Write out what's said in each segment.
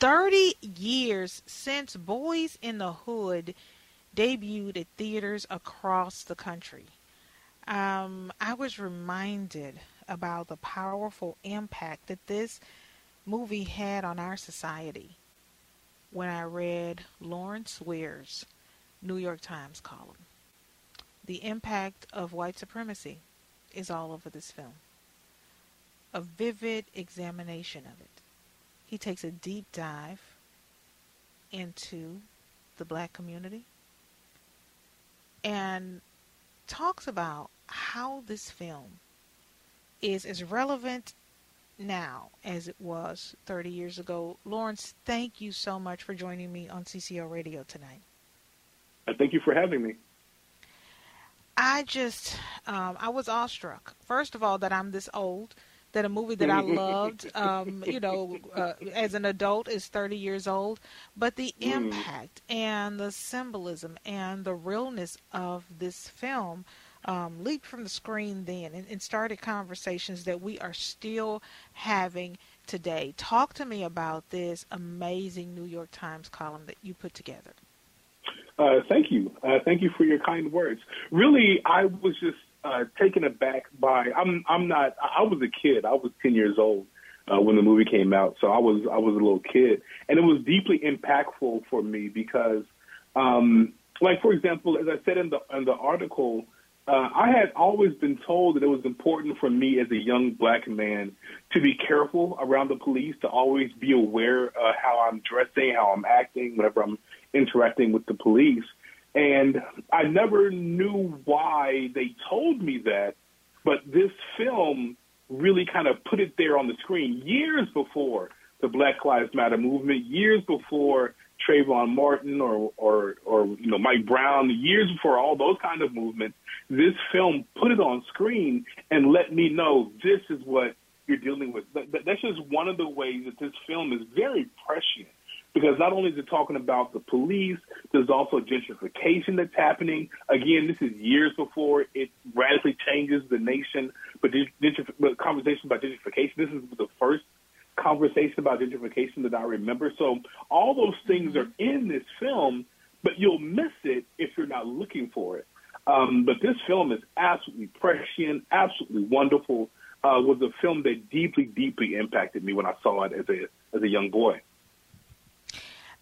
30 years since Boyz n the Hood debuted at theaters across the country. Um, I was reminded about the powerful impact that this movie had on our society when I read Lawrence Ware's New York Times column. The impact of white supremacy is all over this film. A vivid examination of it. He takes a deep dive into the black community and talks about how this film is as relevant now as it was 30 years ago. Lawrence, thank you so much for joining me on CCO Radio tonight. Uh, thank you for having me. I just, um, I was awestruck. First of all, that I'm this old that a movie that I loved, um, you know, uh, as an adult is 30 years old, but the mm. impact and the symbolism and the realness of this film um, leaped from the screen then and, and started conversations that we are still having today. Talk to me about this amazing New York Times column that you put together. Uh, thank you. Uh, thank you for your kind words. Really, I was just uh, taken aback by. I'm I'm not. I was a kid. I was ten years old uh, when the movie came out, so I was I was a little kid, and it was deeply impactful for me because, um, like for example, as I said in the in the article. Uh, I had always been told that it was important for me as a young black man to be careful around the police, to always be aware of how I'm dressing, how I'm acting, whenever I'm interacting with the police. And I never knew why they told me that, but this film really kind of put it there on the screen years before the Black Lives Matter movement, years before Trayvon Martin or, or, or, you know, Mike Brown, years before all those kind of movements, this film put it on screen and let me know this is what you're dealing with. That's just one of the ways that this film is very prescient because not only is it talking about the police, there's also gentrification that's happening. Again, this is years before it radically changes the nation. But, gentrif- conversation about gentrification, this is the first conversation about gentrification that I remember. So all those things are in this film, but you'll miss it if you're not looking for it. Um, but this film is absolutely prescient, absolutely wonderful. Uh, was a film that deeply, deeply impacted me when I saw it as a as a young boy.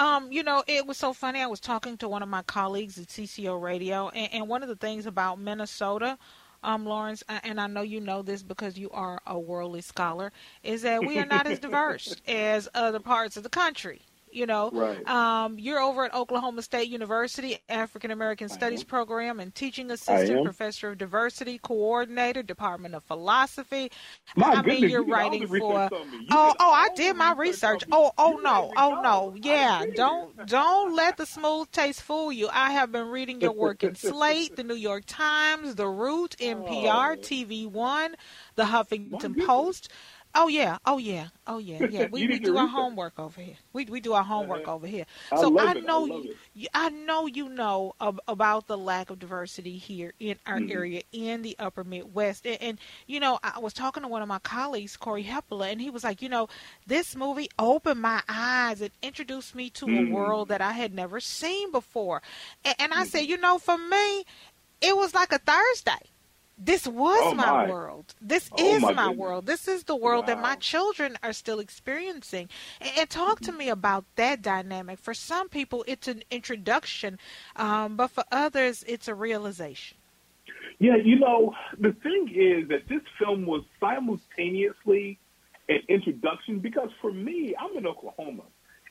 Um, you know, it was so funny. I was talking to one of my colleagues at CCO Radio, and, and one of the things about Minnesota, um, Lawrence, and I know you know this because you are a worldly scholar, is that we are not as diverse as other parts of the country. You know, right. um, you're over at Oklahoma State University, African American Studies program, and teaching assistant, professor of diversity, coordinator, Department of Philosophy. My I goodness, mean, you're writing for. Oh, oh, I did my research. Oh, oh no, oh no, yeah. Don't don't let the smooth taste fool you. I have been reading your work in Slate, the New York Times, The Root, NPR, oh. TV One, the Huffington Post. Oh yeah, oh yeah, oh yeah, yeah. We, we do our homework over here. We we do our homework uh-huh. over here. So I, I know I you, I know you know ab- about the lack of diversity here in our mm-hmm. area in the Upper Midwest. And, and, you know, I was talking to one of my colleagues, Corey Hepler, and he was like, you know, this movie opened my eyes. It introduced me to mm-hmm. a world that I had never seen before. And, and I mm-hmm. said, you know, for me, it was like a Thursday this was oh my. my. world. This oh is my, my world. This is the world wow. that my children are still experiencing. And, and talk to me about that dynamic. For some people, it's an introduction, um, but for others, it's a realization. Yeah, you know, the thing is that this film was simultaneously an introduction because for me, I'm in Oklahoma.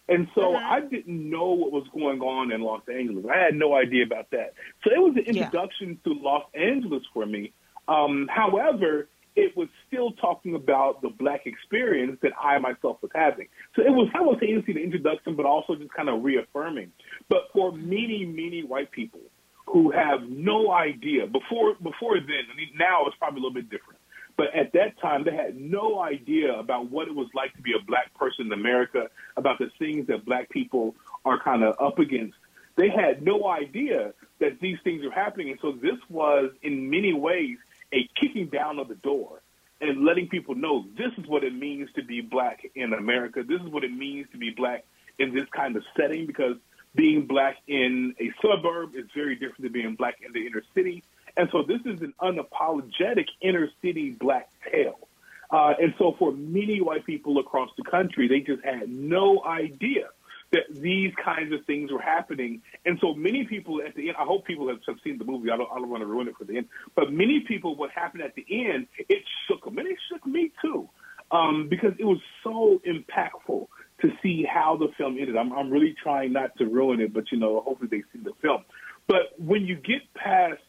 And so mm-hmm. I didn't know what was going on in Los Angeles. I had no idea about that. So it was an introduction yeah. to Los Angeles for me. Um, however, it was still talking about the black experience that I myself was having. So it was simultaneously the introduction, but also just kind of reaffirming. But for many, many white people who have no idea before before then, I mean, now it's probably a little bit different. But at that time, they had no idea about what it was like to be a black person in America, about the things that black people are kind of up against. They had no idea that these things are happening. And so this was, in many ways, a kicking down of the door. and letting people know this is what it means to be black in America. This is what it means to be black in this kind of setting because being black in a suburb is very different than being black in the inner city. And so this is an unapologetic inner city black tale. Uh, and so for many white people across the country, they just had no idea that these kinds of things were happening. And so many people at the end, I hope people have, have seen the movie. I don't, I don't want to ruin it for the end. But many people, what happened at the end, it shook them. And it shook me too, um, because it was so impactful to see how the film ended. I'm, I'm really trying not to ruin it, but, you know, hopefully they see the film. But when you get past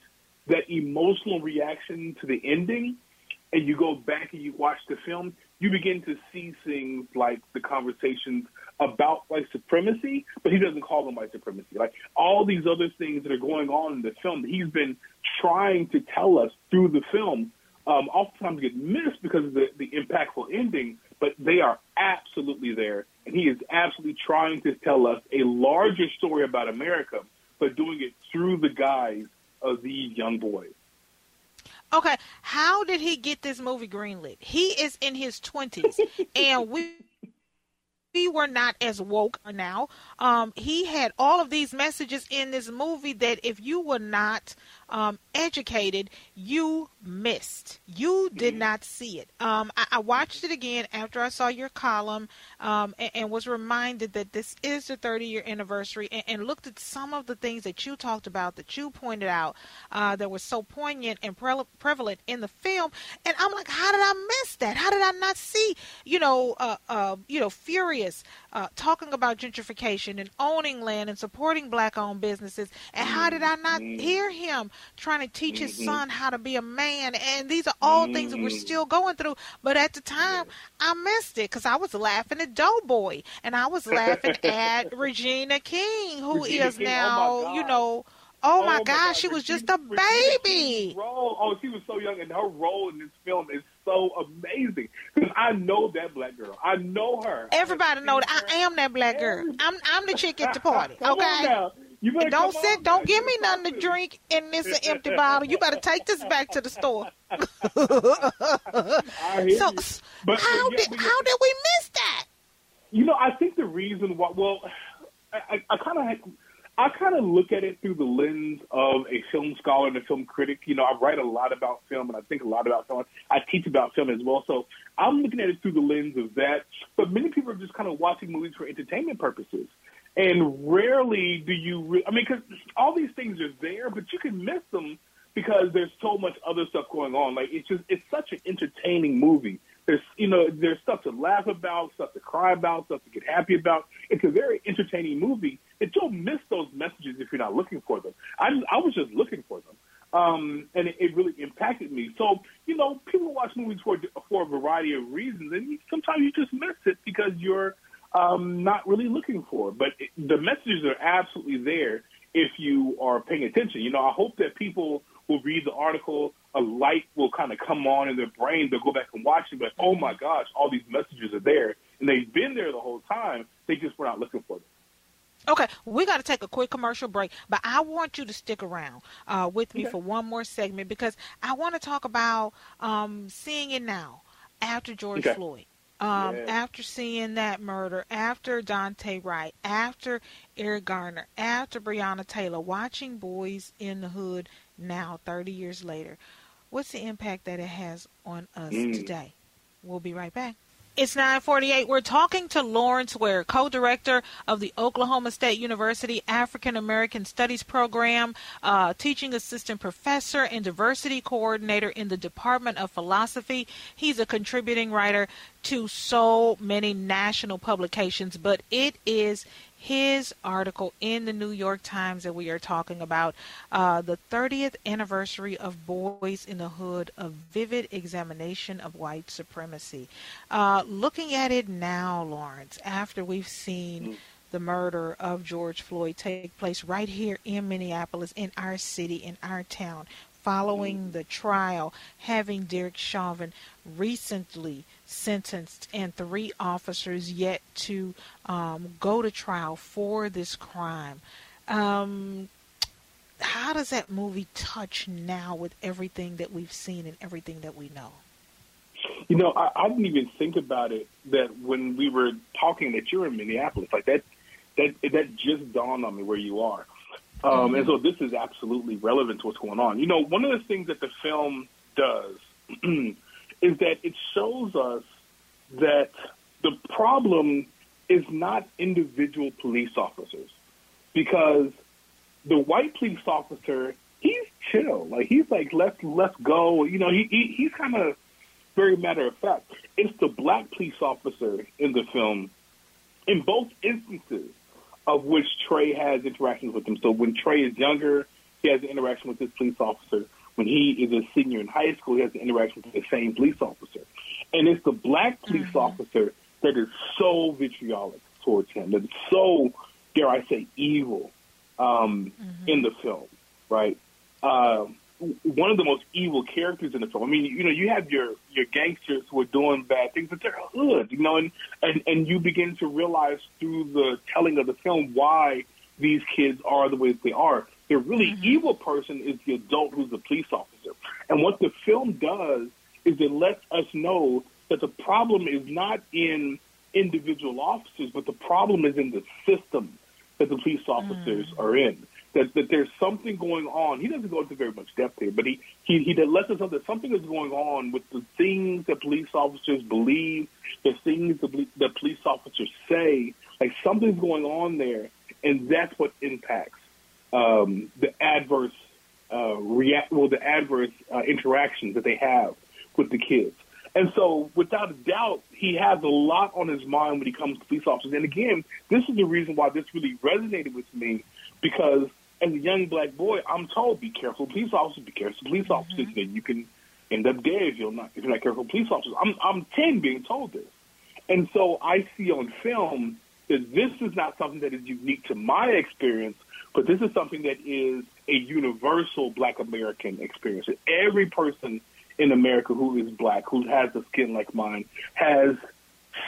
that emotional reaction to the ending, and you go back and you watch the film, you begin to see things like the conversations about white supremacy, but he doesn't call them white supremacy. Like all these other things that are going on in the film, he's been trying to tell us through the film. Um, oftentimes get missed because of the, the impactful ending, but they are absolutely there. And he is absolutely trying to tell us a larger story about America, but doing it through the guise of these young boys. Okay, how did he get this movie greenlit? He is in his 20s, and we we were not as woke now. Um, he had all of these messages in this movie that if you were not um, educated, you missed. You did mm-hmm. not see it. Um, I, I, watched it again after I saw your column um, and, and, was reminded that this is the 30 year anniversary and, and, looked at some of the things that you talked about, that you pointed out, uh, that was so poignant and pre- prevalent in the film. And I'm like, how did I miss that? How did I not see, you know, uh, uh, you know, Furious uh, talking about gentrification and owning land and supporting black owned businesses? And how did I not mm-hmm. hear him trying to teach his mm-hmm. son how to be a man. And these are all mm. things that we're mm. still going through. But at the time, I missed it because I was laughing at Doughboy and I was laughing at Regina King, who Regina is King, oh now, oh you know. Oh, oh my, gosh, she was just a baby. Role, oh, she was so young, and her role in this film is so amazing because I know that black girl. I know her. Everybody know that I am that black girl. I'm I'm the chick at the party. Okay. You better don't sit. On, don't give me nothing to drink in this empty bottle. You better take this back to the store. so, but, how yeah, did but, how did we miss that? You know, I think the reason why. Well, I, I kind of. I kind of look at it through the lens of a film scholar and a film critic. You know, I write a lot about film and I think a lot about film. I teach about film as well. So I'm looking at it through the lens of that. But many people are just kind of watching movies for entertainment purposes. And rarely do you, re- I mean, because all these things are there, but you can miss them because there's so much other stuff going on. Like it's just, it's such an entertaining movie. There's, you know, there's stuff to laugh about, stuff to cry about, stuff to get happy about. It's a very entertaining movie. And you'll miss those messages if you're not looking for them. I, I was just looking for them. Um, and it, it really impacted me. So, you know, people watch movies for for a variety of reasons, and sometimes you just miss it because you're um, not really looking for. But it, the messages are absolutely there if you are paying attention. You know, I hope that people will read the article, a light will kind of come on in their brain. They'll go back and watch it, but oh my gosh, all these messages are there, and they've been there the whole time. They just were not looking for them. Okay, we got to take a quick commercial break, but I want you to stick around uh, with me okay. for one more segment because I want to talk about um, seeing it now after George okay. Floyd. Um, yeah. After seeing that murder, after Daunte Wright, after Eric Garner, after Breonna Taylor, watching Boyz n the Hood now, 30 years later, what's the impact that it has on us mm. today? We'll be right back. It's 948. We're talking to Lawrence Ware, co-director of the Oklahoma State University African American Studies Program, uh, teaching assistant professor and diversity coordinator in the Department of Philosophy. He's a contributing writer to so many national publications, but it is his article in the New York Times that we are talking about uh, the 30th anniversary of Boyz n the Hood, a vivid examination of white supremacy. Uh, looking at it now, Lawrence, after we've seen mm. the murder of George Floyd take place right here in Minneapolis, in our city, in our town, following mm. the trial, having Derek Chauvin recently sentenced and three officers yet to um, go to trial for this crime. Um, how does that movie touch now with everything that we've seen and everything that we know? You know, I, I didn't even think about it that when we were talking that you're in Minneapolis, like that, that that just dawned on me where you are. Um, mm-hmm. And so this is absolutely relevant to what's going on. You know, one of the things that the film does is that it shows us that the problem is not individual police officers. Because the white police officer he's chill. Like he's like let's let's go. You know he, he he's kind of very matter of fact. It's the black police officer in the film in both instances of which Trey has interactions with him. So when Trey is younger he has an interaction with this police officer when he is a senior in high school he has an interaction with the same police officer and it's the black police mm-hmm. officer that is so vitriolic towards him, that is so, dare I say, evil um, mm-hmm. in the film, right? Uh, one of the most evil characters in the film. I mean, you know, you have your your gangsters who are doing bad things, but they're hood, you know, and and and you begin to realize through the telling of the film why these kids are the way that they are. The really mm-hmm. evil person is the adult who's the police officer, and what the film does is it lets us know that the problem is not in individual officers, but the problem is in the system that the police officers mm. are in. That, that there's something going on. He doesn't go into very much depth here, but he, he, he lets us know that something is going on with the things that police officers believe, the things that, that police officers say. Like something's going on there, and that's what impacts um, the adverse uh, react, well, the adverse uh, interactions that they have with the kids. And so, without a doubt, he has a lot on his mind when he comes to police officers. And again, this is the reason why this really resonated with me, because as a young black boy, I'm told, be careful, police officers, be careful, police mm-hmm. officers, mm-hmm. that you can end up dead if you're not if you're not careful, police officers. I'm I'm ten being told this, and so I see on film that this is not something that is unique to my experience, but this is something that is a universal Black American experience. Every person in America who is black, who has a skin like mine, has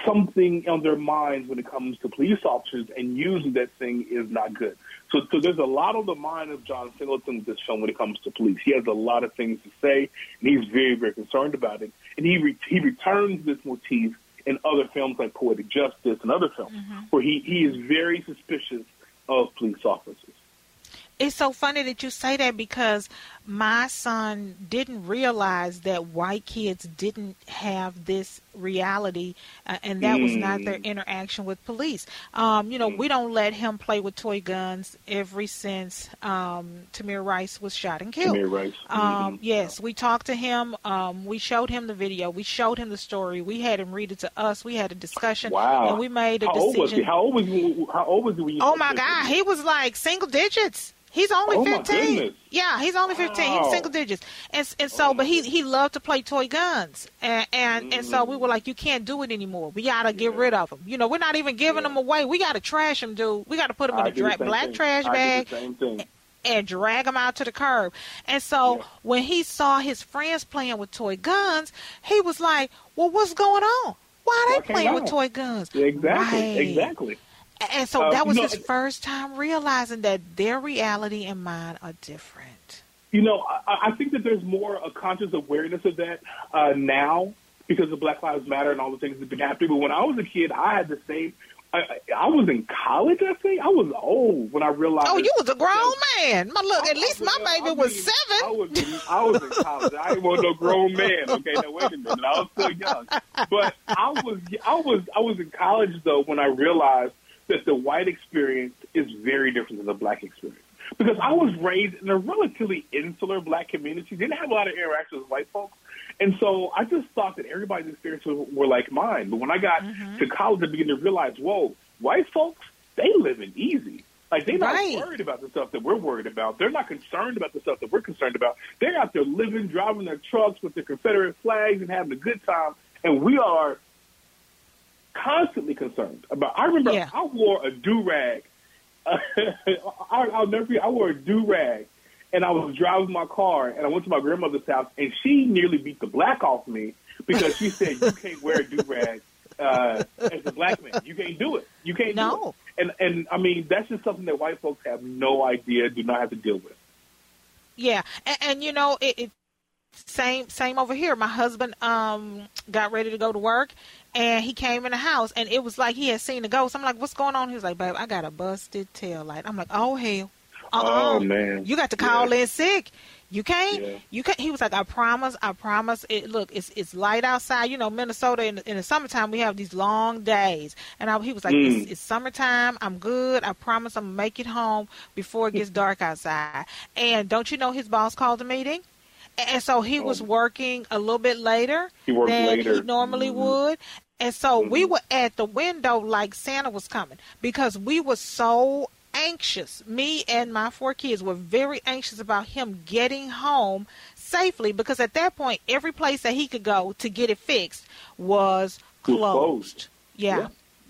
something on their minds when it comes to police officers, and using that thing is not good. So, so there's a lot on the mind of John Singleton with this film when it comes to police. He has a lot of things to say, and he's very, very concerned about it. And he re- he returns this motif in other films like Poetic Justice and other films, mm-hmm. where he, he is very suspicious of police officers it's so funny that you say that because my son didn't realize that white kids didn't have this reality, uh, and that mm. was not their mm. interaction with police. Um, you know, mm. we don't let him play with toy guns ever since um, Tamir Rice was shot and killed. Tamir Rice. Um, mm-hmm. Yes, we talked to him. Um, we showed him the video. We showed him the story. We had him read it to us. We had a discussion. Wow. And we made a how decision. Old was he? How old was he? How old was he? oh my God, he was like single digits. He's only oh 15. Yeah, he's only 15. Wow. He's single digits. And and so, oh. but he he loved to play toy guns. And and, mm. and so we were like, you can't do it anymore. We got to get rid of them. You know, we're not even giving yeah. them away. We got to trash them, dude. We got to put them in a dra- black thing. trash bag. And drag them out to the curb. And so yeah. when he saw his friends playing with toy guns, he was like, "Well, what's going on? Why are they playing with toy guns?" Exactly. Right. Exactly. And so uh, that was his first time realizing that their reality and mine are different. You know, I, I think that there's more a conscious awareness of that uh, now because of Black Lives Matter and all the things that have been happening. But when I was a kid, I had the same. I, I was in college. I think I was old when I realized. Oh, you was a grown man. My look, at least my baby I was seven. I was, I was in college. I didn't want no grown man. Okay, now wait a minute. I was still young, but I was, I was, I was in college though when I realized that the white experience is very different than the black experience. Because I was raised in a relatively insular black community, didn't have a lot of interactions with white folks. And so I just thought that everybody's experiences were like mine. But when I got mm-hmm. to college, I began to realize, whoa, white folks, they living easy. Like they're not right. worried about the stuff that we're worried about. They're not concerned about the stuff that we're concerned about. They're out there living, driving their trucks with their Confederate flags and having a good time. And we are constantly concerned about. I remember yeah. I wore a do rag. I'll never forget. I wore a do rag, and I was driving my car, and I went to my grandmother's house, and she nearly beat the black off me because she said you can't wear a do rag uh, as a black man. You can't do it. You can't no. do it. And and I mean that's just something that white folks have no idea, do not have to deal with. Yeah, and, and you know it, it same same over here. My husband um got ready to go to work and he came in the house and it was like he had seen a ghost. I'm like, What's going on? He was like, Babe, I got a busted tail light. I'm like, Oh hell. Uh-uh. Oh man. You got to call yeah. in sick. You can't. Yeah. You can't. He was like, I promise. I promise. It look, it's it's light outside. You know, Minnesota in, in the summertime we have these long days, and I, he was like, mm. it's, it's, summertime. I'm good. I promise. I'm gonna make it home before it gets dark outside. And don't you know his boss called a meeting? And so he was oh. working a little bit later he than later. he normally mm-hmm. would. And so mm-hmm. we were at the window like Santa was coming because we were so anxious. Me and my four kids were very anxious about him getting home safely because at that point, every place that he could go to get it fixed was closed. closed. Yeah.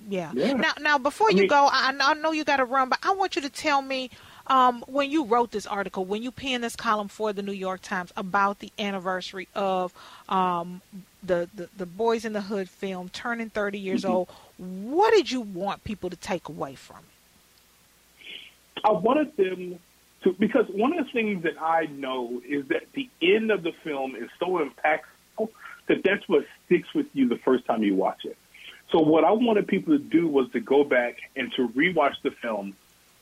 yeah. yeah. Now, now before I you mean, go, I, I know you got to run, but I want you to tell me um, when you wrote this article, when you penned this column for the New York Times about the anniversary of um, the, the, the Boyz n the Hood film turning 30 years mm-hmm. old, what did you want people to take away from it? I wanted them to because one of the things that I know is that the end of the film is so impactful that that's what sticks with you the first time you watch it. So what I wanted people to do was to go back and to rewatch the film,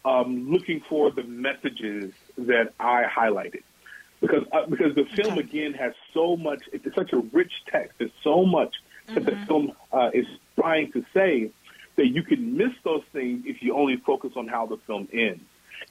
um, looking for the messages that I highlighted, because uh, because the film okay. again has so much. It's such a rich text. There's so much mm-hmm. that the mm-hmm. film uh, is trying to say that you can miss those things if you only focus on how the film ends.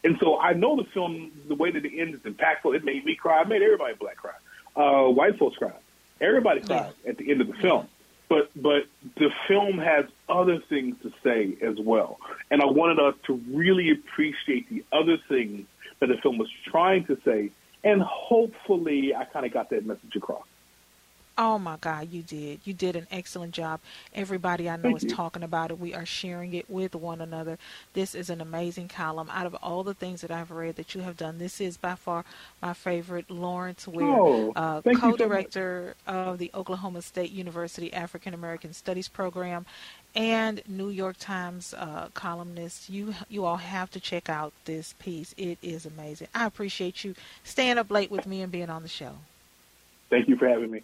And so I know the film, the way that it ends is impactful. It made me cry. It made everybody black cry. Uh, white folks cry. Everybody cried at the end of the film. But but the film has other things to say as well. And I wanted us to really appreciate the other things that the film was trying to say. And hopefully I kind of got that message across. Oh my God, you did. You did an excellent job. Everybody I know Thank is you. talking about it. We are sharing it with one another. This is an amazing column. Out of all the things that I've read that you have done, this is by far my favorite. Lawrence Ware, oh, uh, co-director so of the Oklahoma State University African American Studies program and New York Times uh, columnist. You you all have to check out this piece. It is amazing. I appreciate you staying up late with me and being on the show. Thank you for having me.